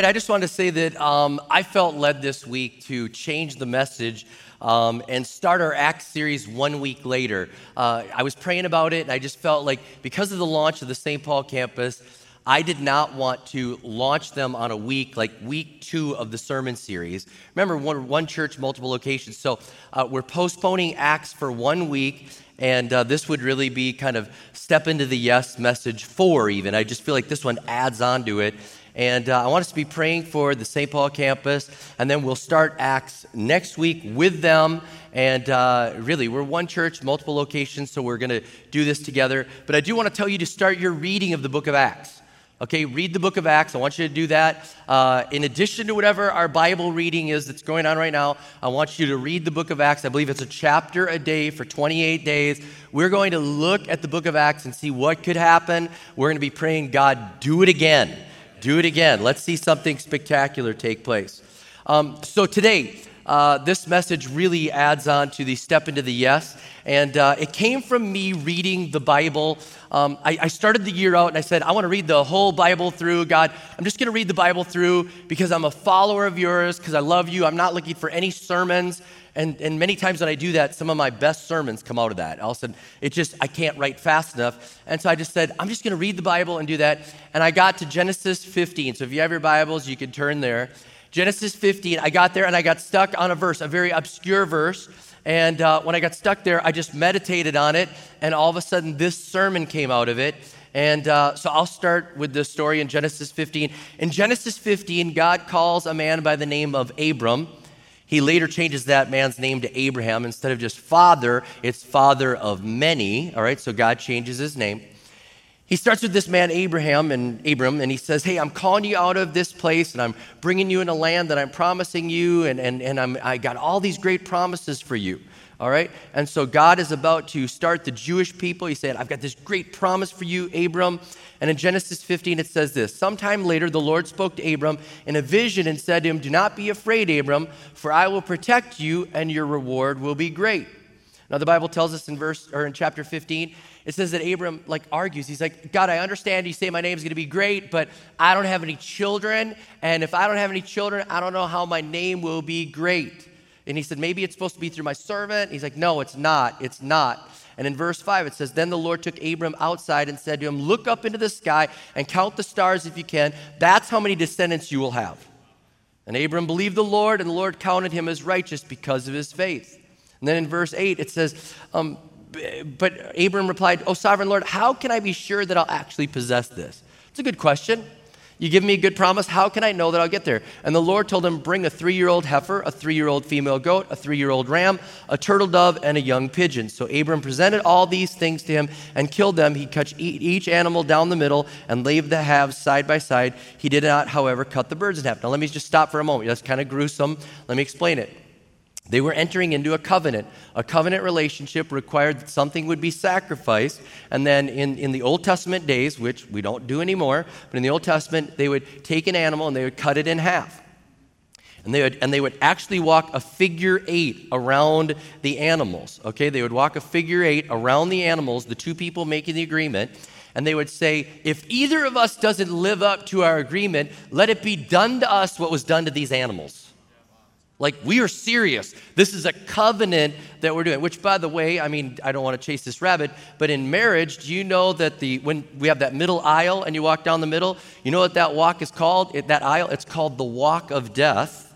Right, I just wanted to say that um, I felt led this week to change the message um, and start our Acts series one week later. Uh, I was praying about it, and I just felt like because of the launch of the St. Paul campus, I did not want to launch them on a week like week two of the sermon series. Remember, one, one church, multiple locations. So uh, we're postponing Acts for one week, and uh, this would really be kind of step into the yes message four, even. I just feel like this one adds on to it. And uh, I want us to be praying for the St. Paul campus, and then we'll start Acts next week with them. And uh, really, we're one church, multiple locations, so we're going to do this together. But I do want to tell you to start your reading of the book of Acts. Okay, read the book of Acts. I want you to do that. Uh, in addition to whatever our Bible reading is that's going on right now, I want you to read the book of Acts. I believe it's a chapter a day for 28 days. We're going to look at the book of Acts and see what could happen. We're going to be praying, God, do it again. Do it again. Let's see something spectacular take place. Um, so today, uh, this message really adds on to the step into the yes. And uh, it came from me reading the Bible. Um, I, I, started the year out and I said, I want to read the whole Bible through. God, I'm just going to read the Bible through because I'm a follower of yours, because I love you. I'm not looking for any sermons. And, and many times when I do that, some of my best sermons come out of that. All of a sudden, it just, I can't write fast enough. And so I just said, I'm just going to read the Bible and do that. And I got to Genesis 15. So if you have your Bibles, you can turn there. Genesis 15, I got there and I got stuck on a verse, a very obscure verse. And uh, when I got stuck there, I just meditated on it. And all of a sudden, this sermon came out of it. And uh, so I'll start with the story in Genesis 15. In Genesis 15, God calls a man by the name of Abram. He later changes that man's name to Abraham. Instead of just father, it's father of many. All right, so God changes his name. He starts with this man, Abraham, and Abram, and he says, Hey, I'm calling you out of this place, and I'm bringing you in a land that I'm promising you, and, and, and I'm, I got all these great promises for you. All right? And so God is about to start the Jewish people. He said, I've got this great promise for you, Abram. And in Genesis 15, it says this Sometime later, the Lord spoke to Abram in a vision and said to him, Do not be afraid, Abram, for I will protect you, and your reward will be great. Now, the Bible tells us in verse or in chapter 15, it says that Abram like argues. He's like, God, I understand you say my name is going to be great, but I don't have any children. And if I don't have any children, I don't know how my name will be great. And he said, Maybe it's supposed to be through my servant. He's like, No, it's not. It's not. And in verse 5, it says, Then the Lord took Abram outside and said to him, Look up into the sky and count the stars if you can. That's how many descendants you will have. And Abram believed the Lord, and the Lord counted him as righteous because of his faith. And then in verse 8, it says, um, But Abram replied, Oh, sovereign Lord, how can I be sure that I'll actually possess this? It's a good question. You give me a good promise. How can I know that I'll get there? And the Lord told him, Bring a three year old heifer, a three year old female goat, a three year old ram, a turtle dove, and a young pigeon. So Abram presented all these things to him and killed them. He cut each animal down the middle and laid the halves side by side. He did not, however, cut the birds in half. Now, let me just stop for a moment. That's kind of gruesome. Let me explain it. They were entering into a covenant. A covenant relationship required that something would be sacrificed. And then in, in the Old Testament days, which we don't do anymore, but in the Old Testament, they would take an animal and they would cut it in half. And they, would, and they would actually walk a figure eight around the animals. Okay, they would walk a figure eight around the animals, the two people making the agreement, and they would say, If either of us doesn't live up to our agreement, let it be done to us what was done to these animals. Like, we are serious. This is a covenant that we're doing, which, by the way, I mean, I don't want to chase this rabbit, but in marriage, do you know that the, when we have that middle aisle and you walk down the middle, you know what that walk is called? It, that aisle, it's called the walk of death.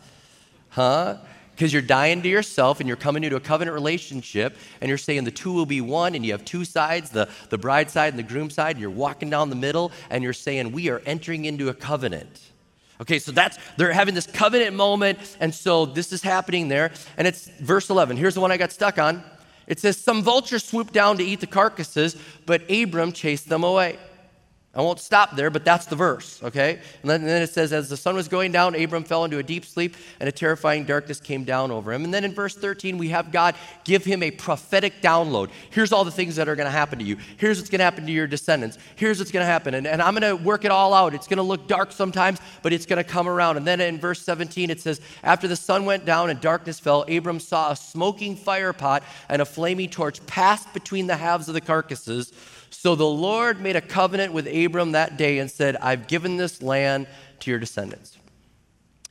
Huh? Because you're dying to yourself and you're coming into a covenant relationship and you're saying the two will be one and you have two sides, the, the bride side and the groom side, and you're walking down the middle and you're saying, We are entering into a covenant. Okay, so that's, they're having this covenant moment, and so this is happening there. And it's verse 11. Here's the one I got stuck on. It says, Some vultures swooped down to eat the carcasses, but Abram chased them away. I won't stop there, but that's the verse, okay? And then, and then, it says, As the sun was going down, Abram fell into a deep sleep, and a terrifying darkness came down over him. And then in verse 13, we have God give him a prophetic download. Here's all the things that are going to happen to you. Here's what's going to happen to your descendants. Here's what's going to happen. And, and I'm going to work it all out. It's going to look dark sometimes, but it's going to come around. And then in verse 17, it says, After the sun went down and darkness fell, Abram saw a smoking fire pot and a flaming torch passed between the halves of the carcasses. So the Lord made a covenant with Abram that day and said, I've given this land to your descendants.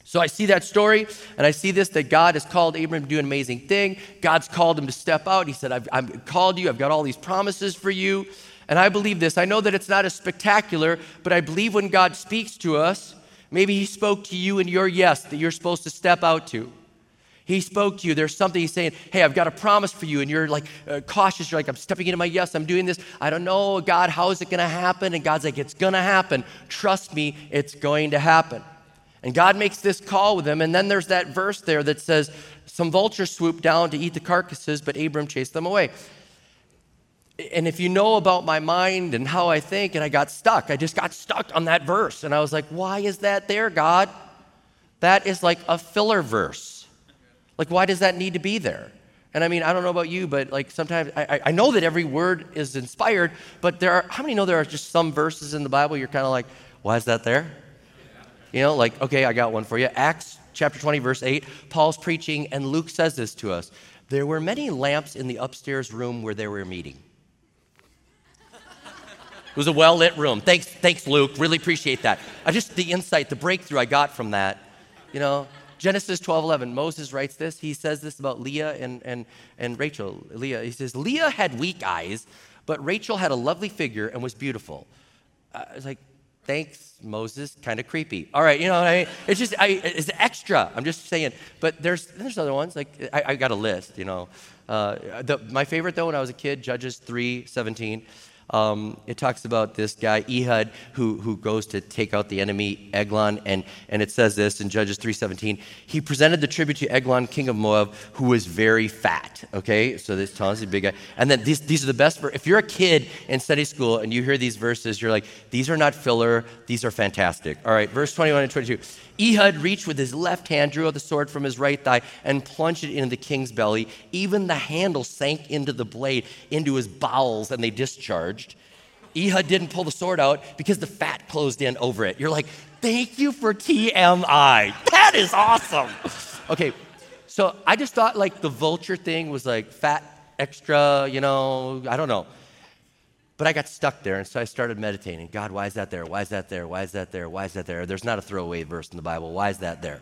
So I see that story and I see this that God has called Abram to do an amazing thing. God's called him to step out. He said, I've, I've called you, I've got all these promises for you. And I believe this. I know that it's not as spectacular, but I believe when God speaks to us, maybe He spoke to you in your yes that you're supposed to step out to. He spoke to you. There's something He's saying, Hey, I've got a promise for you. And you're like uh, cautious. You're like, I'm stepping into my yes. I'm doing this. I don't know, God, how is it going to happen? And God's like, It's going to happen. Trust me, it's going to happen. And God makes this call with him. And then there's that verse there that says, Some vultures swooped down to eat the carcasses, but Abram chased them away. And if you know about my mind and how I think, and I got stuck, I just got stuck on that verse. And I was like, Why is that there, God? That is like a filler verse. Like, why does that need to be there? And I mean, I don't know about you, but like sometimes I, I know that every word is inspired, but there are, how many know there are just some verses in the Bible you're kind of like, why is that there? You know, like, okay, I got one for you. Acts chapter 20, verse 8, Paul's preaching, and Luke says this to us There were many lamps in the upstairs room where they were meeting. It was a well lit room. Thanks, thanks, Luke. Really appreciate that. I just the insight, the breakthrough I got from that. You know, Genesis 12, 11, Moses writes this. He says this about Leah and, and, and Rachel. Leah, he says, Leah had weak eyes, but Rachel had a lovely figure and was beautiful. Uh, I was like, thanks, Moses. Kind of creepy. All right, you know what I mean? It's just, I, it's extra. I'm just saying. But there's, there's other ones. Like, I, I got a list, you know. Uh, the, my favorite, though, when I was a kid, Judges 3 17. Um, it talks about this guy Ehud who, who goes to take out the enemy Eglon, and, and it says this in Judges 3:17. He presented the tribute to Eglon, king of Moab, who was very fat. Okay, so this tells you big guy. And then these, these are the best. If you're a kid in study school and you hear these verses, you're like, these are not filler. These are fantastic. All right, verse 21 and 22. Ehud reached with his left hand, drew out the sword from his right thigh, and plunged it into the king's belly. Even the handle sank into the blade, into his bowels, and they discharged. Ehud didn't pull the sword out because the fat closed in over it. You're like, thank you for TMI. That is awesome. Okay, so I just thought like the vulture thing was like fat extra, you know, I don't know. But I got stuck there, and so I started meditating. God, why is that there? Why is that there? Why is that there? Why is that there? There's not a throwaway verse in the Bible. Why is that there?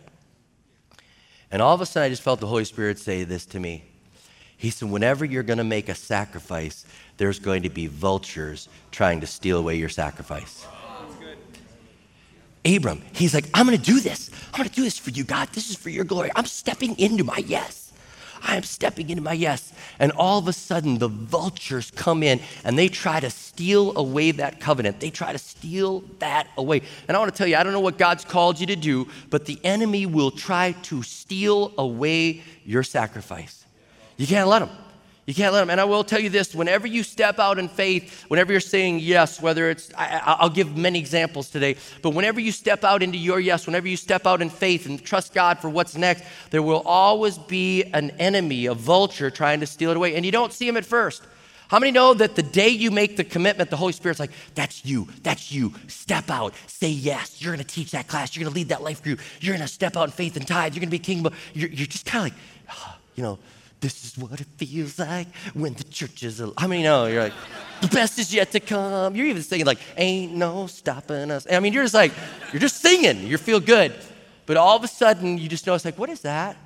And all of a sudden, I just felt the Holy Spirit say this to me. He said, Whenever you're going to make a sacrifice, there's going to be vultures trying to steal away your sacrifice. Abram, he's like, I'm going to do this. I'm going to do this for you, God. This is for your glory. I'm stepping into my yes. I am stepping into my yes. And all of a sudden, the vultures come in and they try to steal away that covenant. They try to steal that away. And I want to tell you, I don't know what God's called you to do, but the enemy will try to steal away your sacrifice. You can't let them. You can't let them. And I will tell you this whenever you step out in faith, whenever you're saying yes, whether it's, I, will give many examples today, but whenever you step out into your yes, whenever you step out in faith and trust God for what's next, there will always be an enemy, a vulture trying to steal it away. And you don't see him at first. How many know that the day you make the commitment, the Holy Spirit's like, that's you, that's you. Step out, say yes. You're gonna teach that class, you're gonna lead that life group, you're gonna step out in faith and tithe, you're gonna be king. You're, you're just kind of like, you know, this is what it feels like when the church is alive. I mean, no, you're like, the best is yet to come. You're even singing like, ain't no stopping us. I mean, you're just like, you're just singing. You feel good. But all of a sudden, you just notice like, what is that?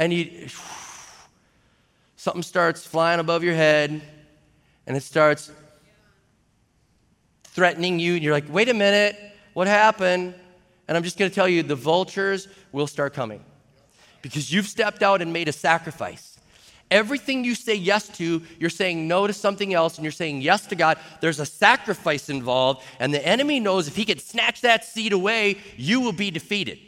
And you, something starts flying above your head and it starts threatening you. And you're like, wait a minute, what happened? And I'm just going to tell you, the vultures will start coming because you've stepped out and made a sacrifice. Everything you say yes to, you're saying no to something else and you're saying yes to God. There's a sacrifice involved, and the enemy knows if he can snatch that seed away, you will be defeated.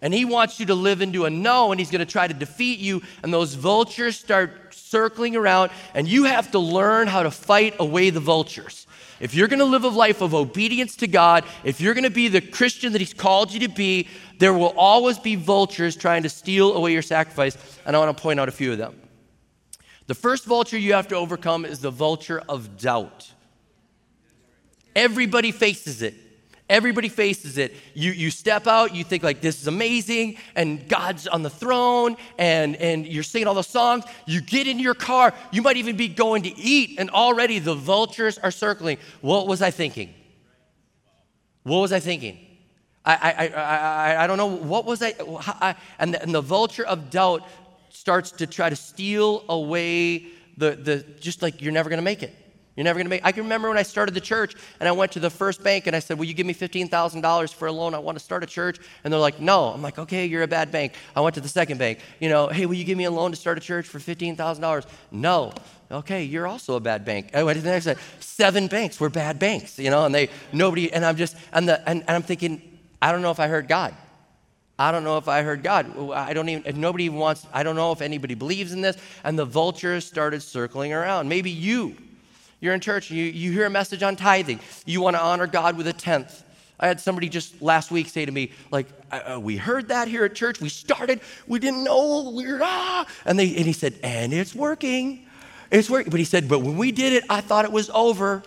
And he wants you to live into a no, and he's going to try to defeat you. And those vultures start circling around, and you have to learn how to fight away the vultures. If you're going to live a life of obedience to God, if you're going to be the Christian that He's called you to be, there will always be vultures trying to steal away your sacrifice. And I want to point out a few of them. The first vulture you have to overcome is the vulture of doubt. Everybody faces it. Everybody faces it. You, you step out, you think like this is amazing, and God's on the throne, and, and you're singing all the songs. You get in your car, you might even be going to eat, and already the vultures are circling. What was I thinking? What was I thinking? I, I, I, I, don't know. What was I? I and, the, and the vulture of doubt starts to try to steal away the, the just like you're never going to make it. You're never going to make I can remember when I started the church and I went to the first bank and I said, Will you give me $15,000 for a loan? I want to start a church. And they're like, No. I'm like, Okay, you're a bad bank. I went to the second bank. You know, hey, will you give me a loan to start a church for $15,000? No. Okay, you're also a bad bank. Oh, I went to the next. Seven banks were bad banks, you know, and they, nobody, and I'm just, and, the, and, and I'm thinking, I don't know if I heard God. I don't know if I heard God. I don't even, nobody wants, I don't know if anybody believes in this. And the vultures started circling around. Maybe you you're in church and you, you hear a message on tithing. You want to honor God with a tenth. I had somebody just last week say to me, like, uh, uh, we heard that here at church. We started, we didn't know, we are ah. And, they, and he said, and it's working. It's working. But he said, but when we did it, I thought it was over.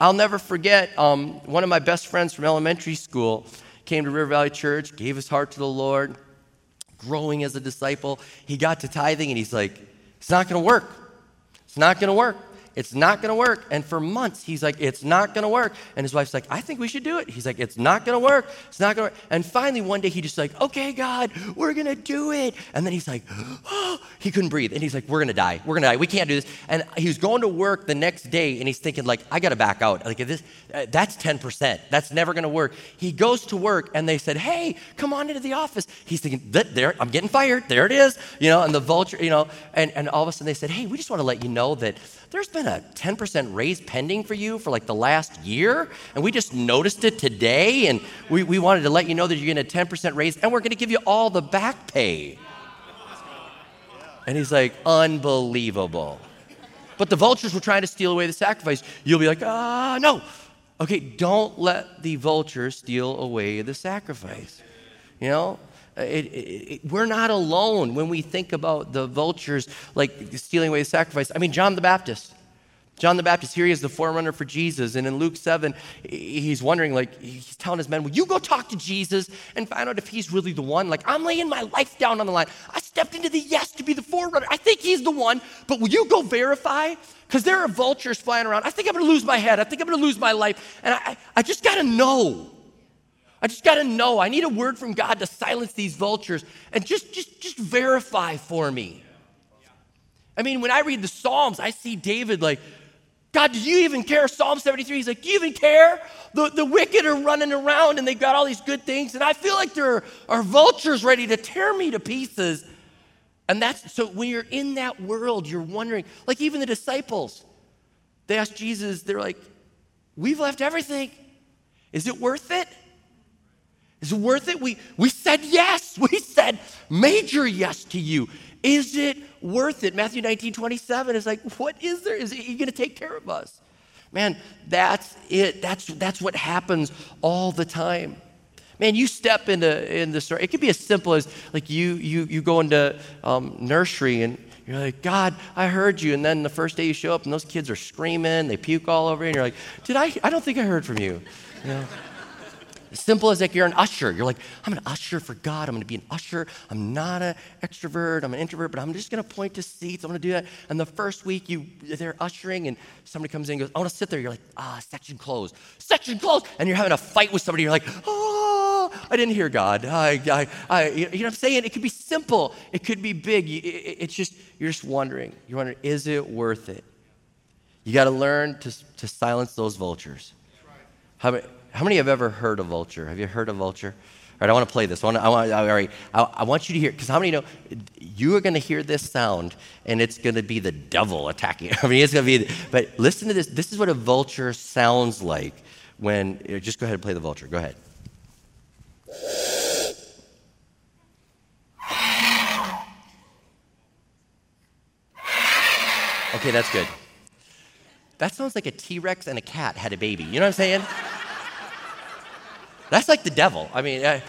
I'll never forget um, one of my best friends from elementary school came to River Valley Church, gave his heart to the Lord, growing as a disciple. He got to tithing and he's like, it's not going to work. It's not going to work. It's not going to work. And for months, he's like, It's not going to work. And his wife's like, I think we should do it. He's like, It's not going to work. It's not going to work. And finally, one day, he just like, Okay, God, we're going to do it. And then he's like, Oh, he couldn't breathe. And he's like, We're going to die. We're going to die. We can't do this. And he's going to work the next day, and he's thinking, like, I got to back out. Like, this, uh, that's 10%. That's never going to work. He goes to work, and they said, Hey, come on into the office. He's thinking, There, I'm getting fired. There it is. You know, and the vulture, you know, and, and all of a sudden they said, Hey, we just want to let you know that there's been a 10% raise pending for you for like the last year, and we just noticed it today, and we, we wanted to let you know that you're getting a 10% raise, and we're going to give you all the back pay. And he's like, unbelievable. But the vultures were trying to steal away the sacrifice. You'll be like, ah, no. Okay, don't let the vultures steal away the sacrifice. You know, Uh, it, it, it, we're not alone when we think about the vultures like stealing away the sacrifice. I mean, John the Baptist. John the Baptist, here he is the forerunner for Jesus. And in Luke 7, he's wondering, like, he's telling his men, Will you go talk to Jesus and find out if he's really the one? Like, I'm laying my life down on the line. I stepped into the yes to be the forerunner. I think he's the one, but will you go verify? Because there are vultures flying around. I think I'm going to lose my head. I think I'm going to lose my life. And I, I just got to know. I just got to know. I need a word from God to silence these vultures and just, just, just verify for me. I mean, when I read the Psalms, I see David like, God, do you even care? Psalm 73, he's like, Do you even care? The, the wicked are running around and they've got all these good things, and I feel like there are, are vultures ready to tear me to pieces. And that's so when you're in that world, you're wondering, like even the disciples, they asked Jesus, they're like, We've left everything. Is it worth it? Is it worth it? We, we said yes. We said major yes to you. Is it worth it? Matthew 19, 27 is like, what is there? Is he going to take care of us? Man, that's it. That's, that's what happens all the time. Man, you step into in the story. It could be as simple as like you you you go into um, nursery and you're like, God, I heard you. And then the first day you show up and those kids are screaming, they puke all over you, and you're like, Did I? I don't think I heard from you. You know? Simple as like you're an usher. You're like, I'm an usher for God. I'm going to be an usher. I'm not an extrovert. I'm an introvert, but I'm just going to point to seats. I'm going to do that. And the first week you they're ushering, and somebody comes in and goes, I want to sit there. You're like, ah, section closed. Section closed. And you're having a fight with somebody. You're like, oh, I didn't hear God. I, I, I, you know what I'm saying? It could be simple. It could be big. It's just you're just wondering. You're wondering, is it worth it? You got to learn to, to silence those vultures. How about, how many have ever heard a vulture? Have you heard a vulture? All right, I want to play this. I want, I want, all right, I, I want you to hear, because how many know you are going to hear this sound and it's going to be the devil attacking? I mean, it's going to be, but listen to this. This is what a vulture sounds like when, just go ahead and play the vulture. Go ahead. Okay, that's good. That sounds like a T Rex and a cat had a baby. You know what I'm saying? That's like the devil. I mean, uh,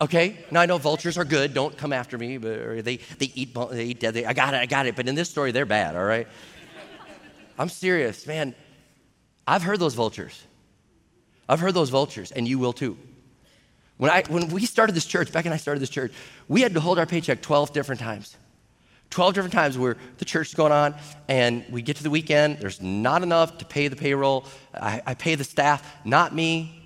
okay. Now I know vultures are good. Don't come after me. But they they eat they eat dead. They, I got it. I got it. But in this story, they're bad. All right. I'm serious, man. I've heard those vultures. I've heard those vultures, and you will too. When, I, when we started this church, Beck and I started this church, we had to hold our paycheck 12 different times. 12 different times where the church is going on, and we get to the weekend, there's not enough to pay the payroll. I, I pay the staff, not me.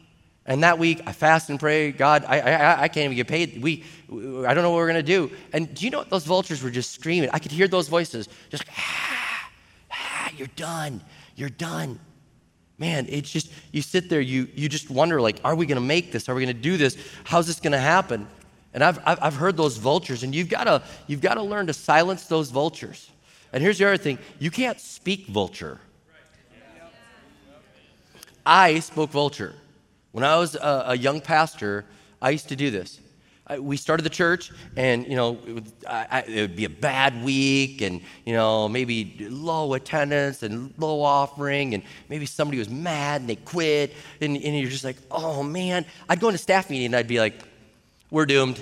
And that week, I fast and pray, God, I, I, I can't even get paid. We, I don't know what we're going to do. And do you know what? Those vultures were just screaming. I could hear those voices just, ah, ah, you're done. You're done. Man, it's just, you sit there, you, you just wonder, like, are we going to make this? Are we going to do this? How's this going to happen? And I've, I've, I've heard those vultures, and you've got to you've got to learn to silence those vultures. And here's the other thing you can't speak vulture. I spoke vulture. When I was a, a young pastor, I used to do this. I, we started the church, and you know, it would, I, it would, be a bad week, and you know, maybe low attendance and low offering, and maybe somebody was mad and they quit, and, and you're just like, oh man. I'd go into staff meeting and I'd be like, we're doomed.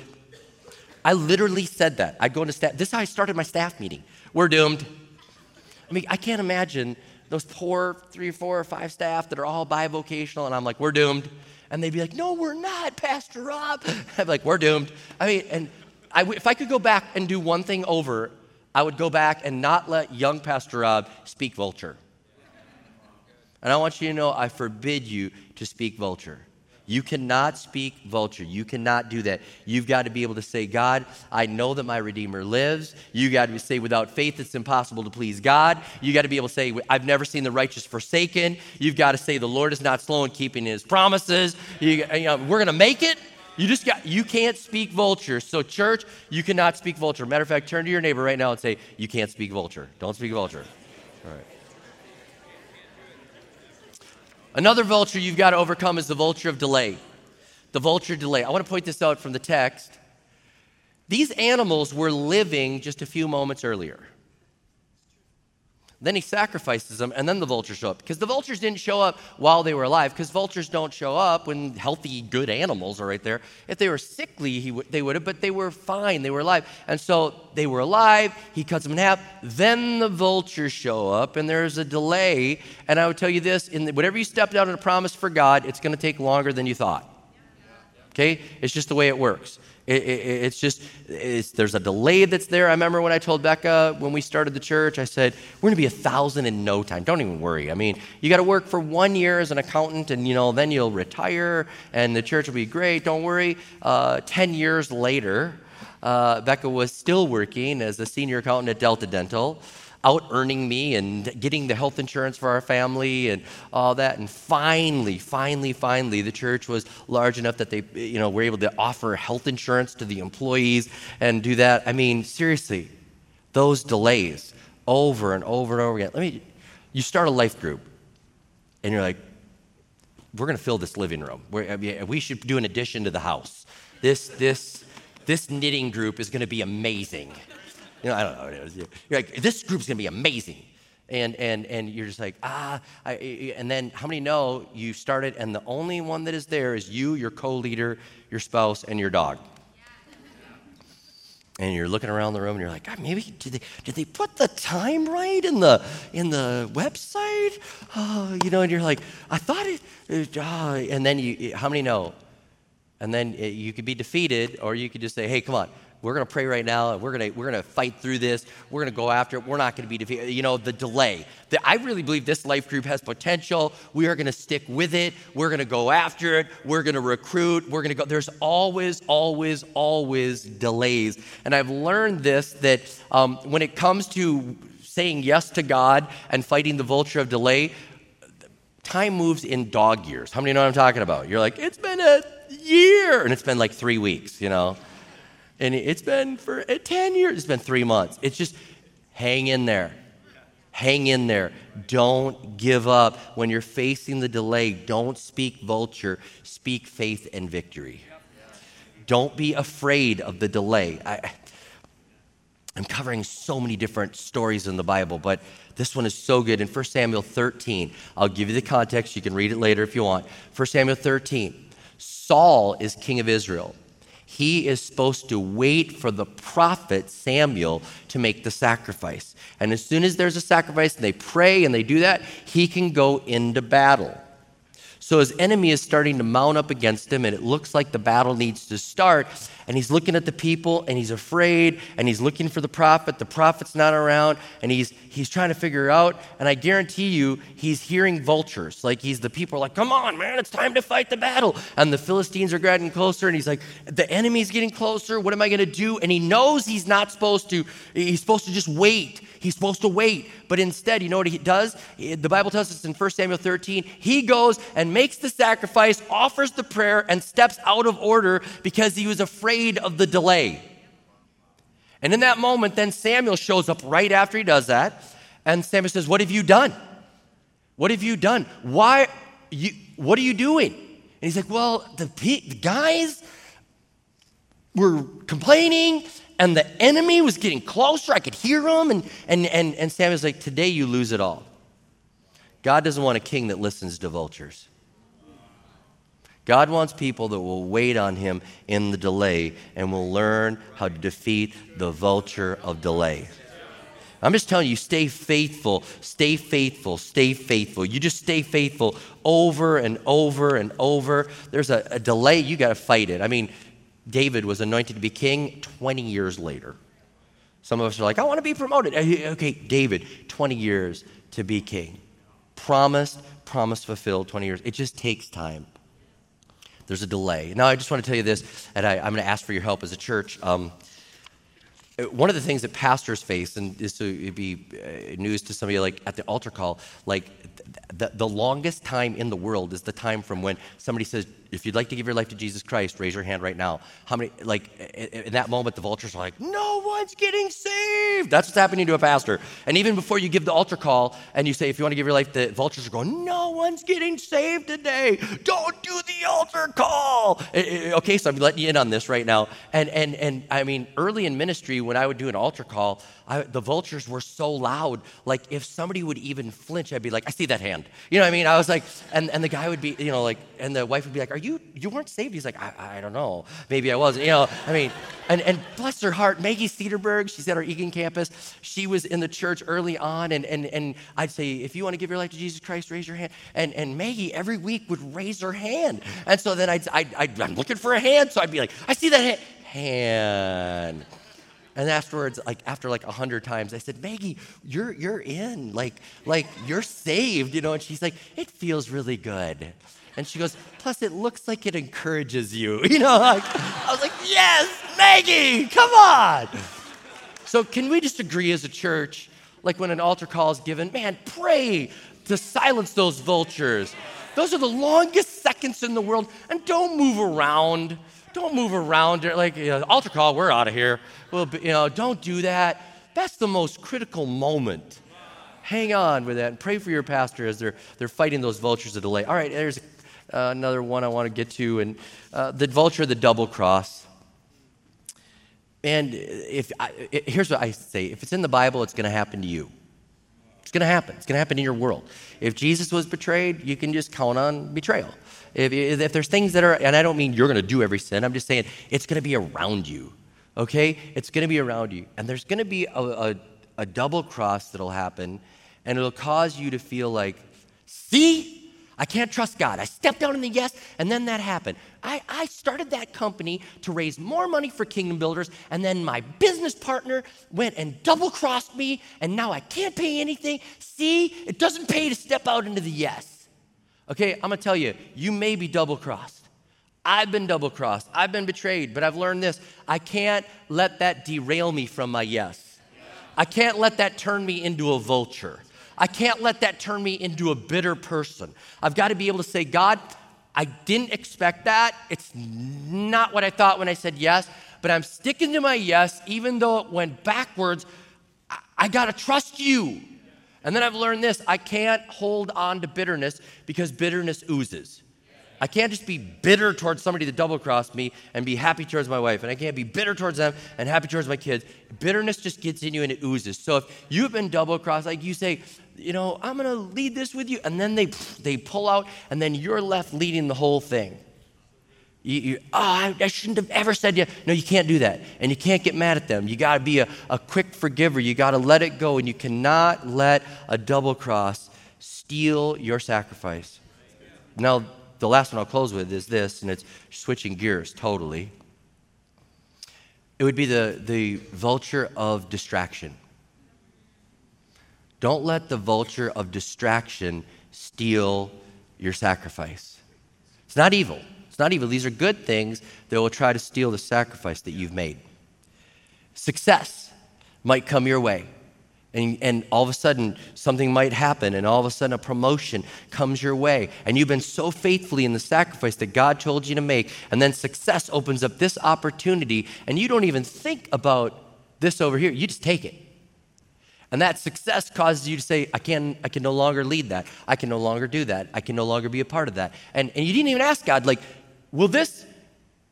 I literally said that. I'd go into staff. This is how I started my staff meeting. We're doomed. I mean, I can't imagine those poor three, four, or five staff that are all bivocational, and I'm like, we're doomed. And they'd be like, no, we're not, Pastor Rob. I'd be like, we're doomed. I mean, and I, if I could go back and do one thing over, I would go back and not let young Pastor Rob speak vulture. And I want you to know I forbid you to speak vulture. You cannot speak vulture. You cannot do that. You've got to be able to say, God, I know that my Redeemer lives. You got to say, without faith, it's impossible to please God. You got to be able to say, I've never seen the righteous forsaken. You've got to say, the Lord is not slow in keeping his promises. You, you know, we're going to make it. You just got, you can't speak vulture. So, church, you cannot speak vulture. Matter of fact, turn to your neighbor right now and say, You can't speak vulture. Don't speak vulture. All right. Another vulture you've got to overcome is the vulture of delay. The vulture delay. I want to point this out from the text. These animals were living just a few moments earlier. Then he sacrifices them, and then the vultures show up. Because the vultures didn't show up while they were alive, because vultures don't show up when healthy, good animals are right there. If they were sickly, he w- they would have, but they were fine. They were alive. And so they were alive. He cuts them in half. Then the vultures show up, and there's a delay. And I would tell you this in the, whatever you stepped out on a promise for God, it's going to take longer than you thought. Okay? It's just the way it works. It, it, it's just, it's, there's a delay that's there. I remember when I told Becca when we started the church, I said, we're going to be a thousand in no time. Don't even worry. I mean, you got to work for one year as an accountant and, you know, then you'll retire and the church will be great. Don't worry. Uh, 10 years later, uh, Becca was still working as a senior accountant at Delta Dental out earning me and getting the health insurance for our family and all that. And finally, finally, finally, the church was large enough that they, you know, were able to offer health insurance to the employees and do that. I mean, seriously, those delays over and over and over again. Let me, you start a life group and you're like, we're going to fill this living room. We should do an addition to the house. This, this, this knitting group is going to be amazing. You know, I don't know what it is. You're like, this group's gonna be amazing. And, and, and you're just like, ah, I, and then how many know you started and the only one that is there is you, your co leader, your spouse, and your dog? and you're looking around the room and you're like, God, maybe did they did they put the time right in the in the website? Oh, you know, and you're like, I thought it. it uh, and then you, how many know? And then it, you could be defeated, or you could just say, Hey, come on, we're going to pray right now and we're going to we're going to fight through this. We're going to go after it. We're not going to be defeated you know the delay. The, i really believe this life group has potential. We are going to stick with it. We're going to go after it. We're going to recruit. We're going to go there's always always always delays. And i've learned this that um, when it comes to saying yes to god and fighting the vulture of delay time moves in dog years. How many know what i'm talking about? You're like it's been a year. And it's been like three weeks you know and it's been for uh, 10 years, it's been three months. It's just hang in there. Hang in there. Don't give up. When you're facing the delay, don't speak vulture, speak faith and victory. Don't be afraid of the delay. I, I'm covering so many different stories in the Bible, but this one is so good. In 1 Samuel 13, I'll give you the context. You can read it later if you want. 1 Samuel 13, Saul is king of Israel he is supposed to wait for the prophet Samuel to make the sacrifice. And as soon as there's a sacrifice and they pray and they do that, he can go into battle. So his enemy is starting to mount up against him, and it looks like the battle needs to start. And he's looking at the people, and he's afraid, and he's looking for the prophet. The prophet's not around, and he's he's trying to figure out. And I guarantee you, he's hearing vultures. Like he's the people are like, "Come on, man, it's time to fight the battle." And the Philistines are getting closer, and he's like, "The enemy's getting closer. What am I going to do?" And he knows he's not supposed to. He's supposed to just wait. He's supposed to wait. But instead, you know what he does? The Bible tells us in 1 Samuel 13, he goes and makes the sacrifice, offers the prayer, and steps out of order because he was afraid of the delay. And in that moment, then Samuel shows up right after he does that. And Samuel says, What have you done? What have you done? Why? You, what are you doing? And he's like, Well, the, the guys were complaining and the enemy was getting closer. I could hear him. And, and, and, and Samuel's like, Today you lose it all. God doesn't want a king that listens to vultures. God wants people that will wait on him in the delay and will learn how to defeat the vulture of delay. I'm just telling you, stay faithful, stay faithful, stay faithful. You just stay faithful over and over and over. There's a, a delay, you got to fight it. I mean, David was anointed to be king 20 years later. Some of us are like, I want to be promoted. Uh, okay, David, 20 years to be king. Promised, promise fulfilled, 20 years. It just takes time. There's a delay. Now, I just want to tell you this, and I, am going to ask for your help as a church. Um, one of the things that pastors face, and this would be uh, news to somebody like at the altar call, like the, the longest time in the world is the time from when somebody says, if you'd like to give your life to Jesus Christ, raise your hand right now. How many, like, in that moment, the vultures are like, no one's getting saved. That's what's happening to a pastor. And even before you give the altar call and you say, if you want to give your life, the vultures are going, no one's getting saved today. Don't do the altar call. Okay, so I'm letting you in on this right now. And, and, and I mean, early in ministry, when I would do an altar call, I, the vultures were so loud. Like, if somebody would even flinch, I'd be like, I see that hand. You know what I mean? I was like, and, and the guy would be, you know, like, and the wife would be like, Are you, you weren't saved? He's like, I, I don't know. Maybe I wasn't. You know, I mean, and, and bless her heart, Maggie Cedarberg, she's at our Eagan campus. She was in the church early on, and, and, and I'd say, If you want to give your life to Jesus Christ, raise your hand. And, and Maggie every week would raise her hand. And so then I'd, I'd, I'd I'm looking for a hand. So I'd be like, I see that hand. Hand. And afterwards, like after like a hundred times, I said, Maggie, you're you're in. Like, like you're saved, you know? And she's like, it feels really good. And she goes, plus it looks like it encourages you. You know, like I was like, yes, Maggie, come on. So can we just agree as a church, like when an altar call is given, man, pray to silence those vultures. Those are the longest seconds in the world, and don't move around. Don't move around. Like, you know, altar call, we're out of here. Well, you know, don't do that. That's the most critical moment. Hang on with that and pray for your pastor as they're, they're fighting those vultures of delay. All right, there's uh, another one I want to get to. And uh, the vulture, the double cross. And if I, it, here's what I say if it's in the Bible, it's going to happen to you. It's going to happen. It's going to happen in your world. If Jesus was betrayed, you can just count on betrayal. If, if there's things that are, and I don't mean you're going to do every sin, I'm just saying it's going to be around you, okay? It's going to be around you. And there's going to be a, a, a double cross that'll happen, and it'll cause you to feel like, see, I can't trust God. I stepped out in the yes, and then that happened. I, I started that company to raise more money for Kingdom Builders, and then my business partner went and double crossed me, and now I can't pay anything. See, it doesn't pay to step out into the yes. Okay, I'm gonna tell you, you may be double crossed. I've been double crossed, I've been betrayed, but I've learned this I can't let that derail me from my yes. I can't let that turn me into a vulture. I can't let that turn me into a bitter person. I've got to be able to say, God, I didn't expect that. It's not what I thought when I said yes, but I'm sticking to my yes, even though it went backwards. I, I got to trust you. And then I've learned this I can't hold on to bitterness because bitterness oozes. I can't just be bitter towards somebody that double crossed me and be happy towards my wife. And I can't be bitter towards them and happy towards my kids. Bitterness just gets in you and it oozes. So if you've been double crossed, like you say, you know, I'm going to lead this with you. And then they, they pull out, and then you're left leading the whole thing. You, you, oh, I, I, shouldn't have ever said yeah. No, you can't do that. And you can't get mad at them. You got to be a, a quick forgiver. You got to let it go. And you cannot let a double cross steal your sacrifice. Now, the last one I'll close with is this, and it's switching gears totally. It would be the, the vulture of distraction. Don't let the vulture of distraction steal your sacrifice. It's not evil. It's not evil. These are good things that will try to steal the sacrifice that you've made. Success might come your way. And, and, all of a sudden something might happen and all of a sudden a promotion comes your way and you've been so faithfully in the sacrifice that god told you to make and then success opens up this opportunity and you don't even think about this over here you just take it and that success causes you to say i can i can no longer lead that i can no longer do that i can no longer be a part of that and, and you didn't even ask god like will this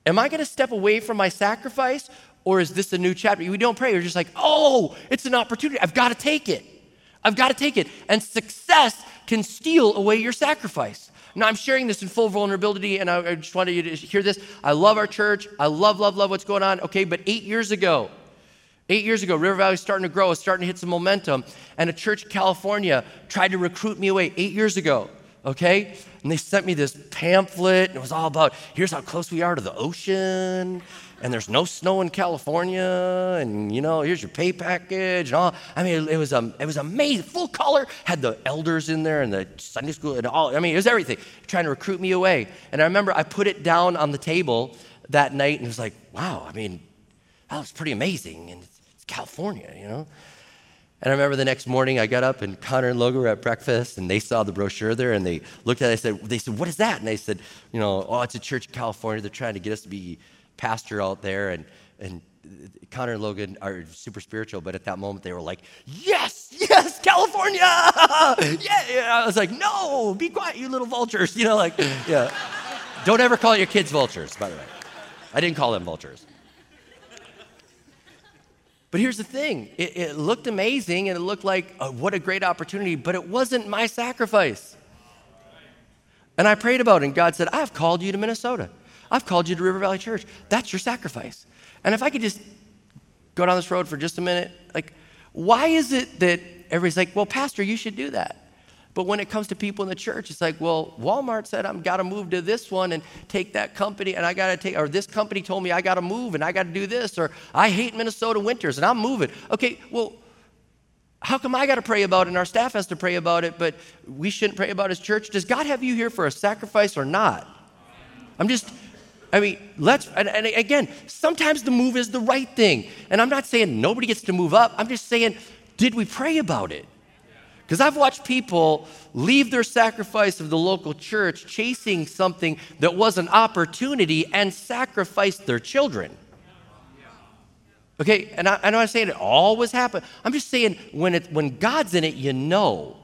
am i going to step away from my sacrifice or is this a new chapter? We don't pray. We're just like, oh, it's an opportunity. I've got to take it. I've got to take it. And success can steal away your sacrifice. Now, I'm sharing this in full vulnerability, and I, just wanted you to hear this. I love our church. I love, love, love what's going on. Okay, but eight years ago, eight years ago, River Valley was starting to grow, was starting to hit some momentum, and a church in California tried to recruit me away eight years ago. Okay? And they sent me this pamphlet, and it was all about here's how close we are to the ocean and there's no snow in California, and you know, here's your pay package and all. I mean, it, was um, it was amazing, full color, had the elders in there and the Sunday school and all. I mean, it was everything, trying to recruit me away. And I remember I put it down on the table that night, and it was like, wow, I mean, that was pretty amazing, and it's, it's California, you know. And I remember the next morning I got up and Connor and Logan were at breakfast and they saw the brochure there and they looked at it. I said, they said, what is that? And they said, you know, oh, it's a church in California. They're trying to get us to be pastor out there, and, and Connor and Logan are super spiritual, but at that moment they were like, Yes, yes, California! yeah, yeah. I was like, No, be quiet, you little vultures. You know, like, yeah. Don't ever call your kids vultures, by the way. I didn't call them vultures. But here's the thing it, it looked amazing and it looked like oh, what a great opportunity, but it wasn't my sacrifice. And I prayed about it, and God said, I've called you to Minnesota. I've called you to River Valley Church. That's your sacrifice. And if I could just go down this road for just a minute, like, why is it that everybody's like, well, Pastor, you should do that? But when it comes to people in the church, it's like, well, Walmart said I've got to move to this one and take that company, and I got to take, or this company told me I got to move and I got to do this, or I hate Minnesota winters and I'm moving. Okay, well, how come I got to pray about it and our staff has to pray about it, but we shouldn't pray about his church? Does God have you here for a sacrifice or not? I'm just, I mean, let's, and, and, again, sometimes the move is the right thing. And I'm not saying nobody gets to move up. I'm just saying, did we pray about it? Because I've watched people leave their sacrifice of the local church chasing something that was an opportunity and sacrifice their children. Okay, and I, know I'm saying it always happens. I'm just saying when, it, when God's in it, you know.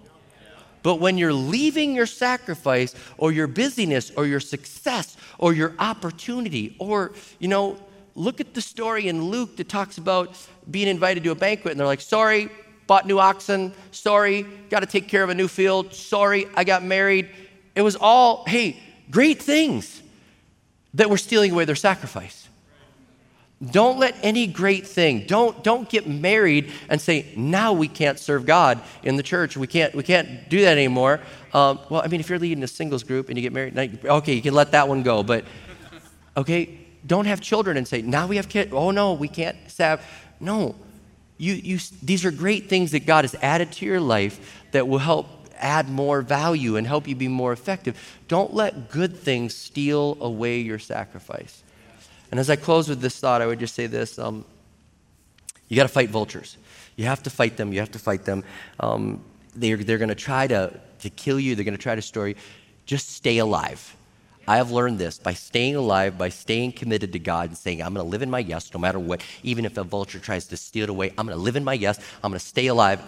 But when you're leaving your sacrifice or your busyness or your success or your opportunity, or, you know, look at the story in Luke that talks about being invited to a banquet and they're like, sorry, bought new oxen. Sorry, got to take care of a new field. Sorry, I got married. It was all, hey, great things that were stealing away their sacrifice. Don't let any great thing, don't, don't get married and say, now we can't serve God in the church. We can't, we can't do that anymore. Um, well, I mean, if you're leading a singles group and you get married, okay, you can let that one go. But, okay, don't have children and say, now we have kids. Oh, no, we can't have. No. You, you, these are great things that God has added to your life that will help add more value and help you be more effective. Don't let good things steal away your sacrifice. And as I close with this thought, I would just say this um, you got to fight vultures. You have to fight them. You have to fight them. Um, they're they're going to try to, to kill you, they're going to try to destroy you. Just stay alive. I have learned this by staying alive, by staying committed to God and saying, I'm going to live in my yes no matter what. Even if a vulture tries to steal it away, I'm going to live in my yes. I'm going to stay alive.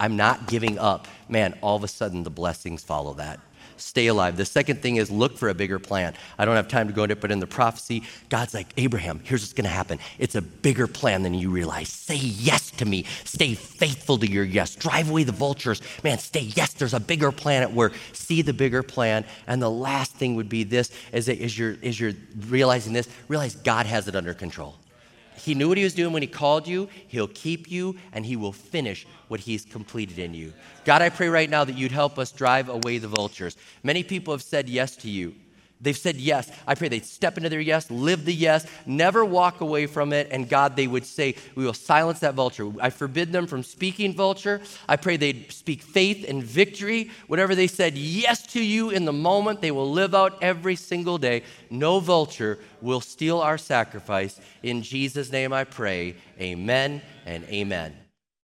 I'm not giving up. Man, all of a sudden the blessings follow that stay alive. The second thing is look for a bigger plan. I don't have time to go into it, but in the prophecy, God's like, Abraham, here's what's going to happen. It's a bigger plan than you realize. Say yes to me. Stay faithful to your yes. Drive away the vultures. Man, stay yes. There's a bigger plan at work. See the bigger plan. And the last thing would be this: as, as you're as you're realizing this, realize God has it under control. He knew what He was doing when He called you. He'll keep you, and He will finish what He's completed in you. God, I pray right now that you'd help us drive away the vultures. Many people have said yes to you. They've said yes. I pray they'd step into their yes, live the yes, never walk away from it. And God, they would say, We will silence that vulture. I forbid them from speaking vulture. I pray they'd speak faith and victory. Whatever they said yes to you in the moment, they will live out every single day. No vulture will steal our sacrifice. In Jesus' name I pray. Amen and amen.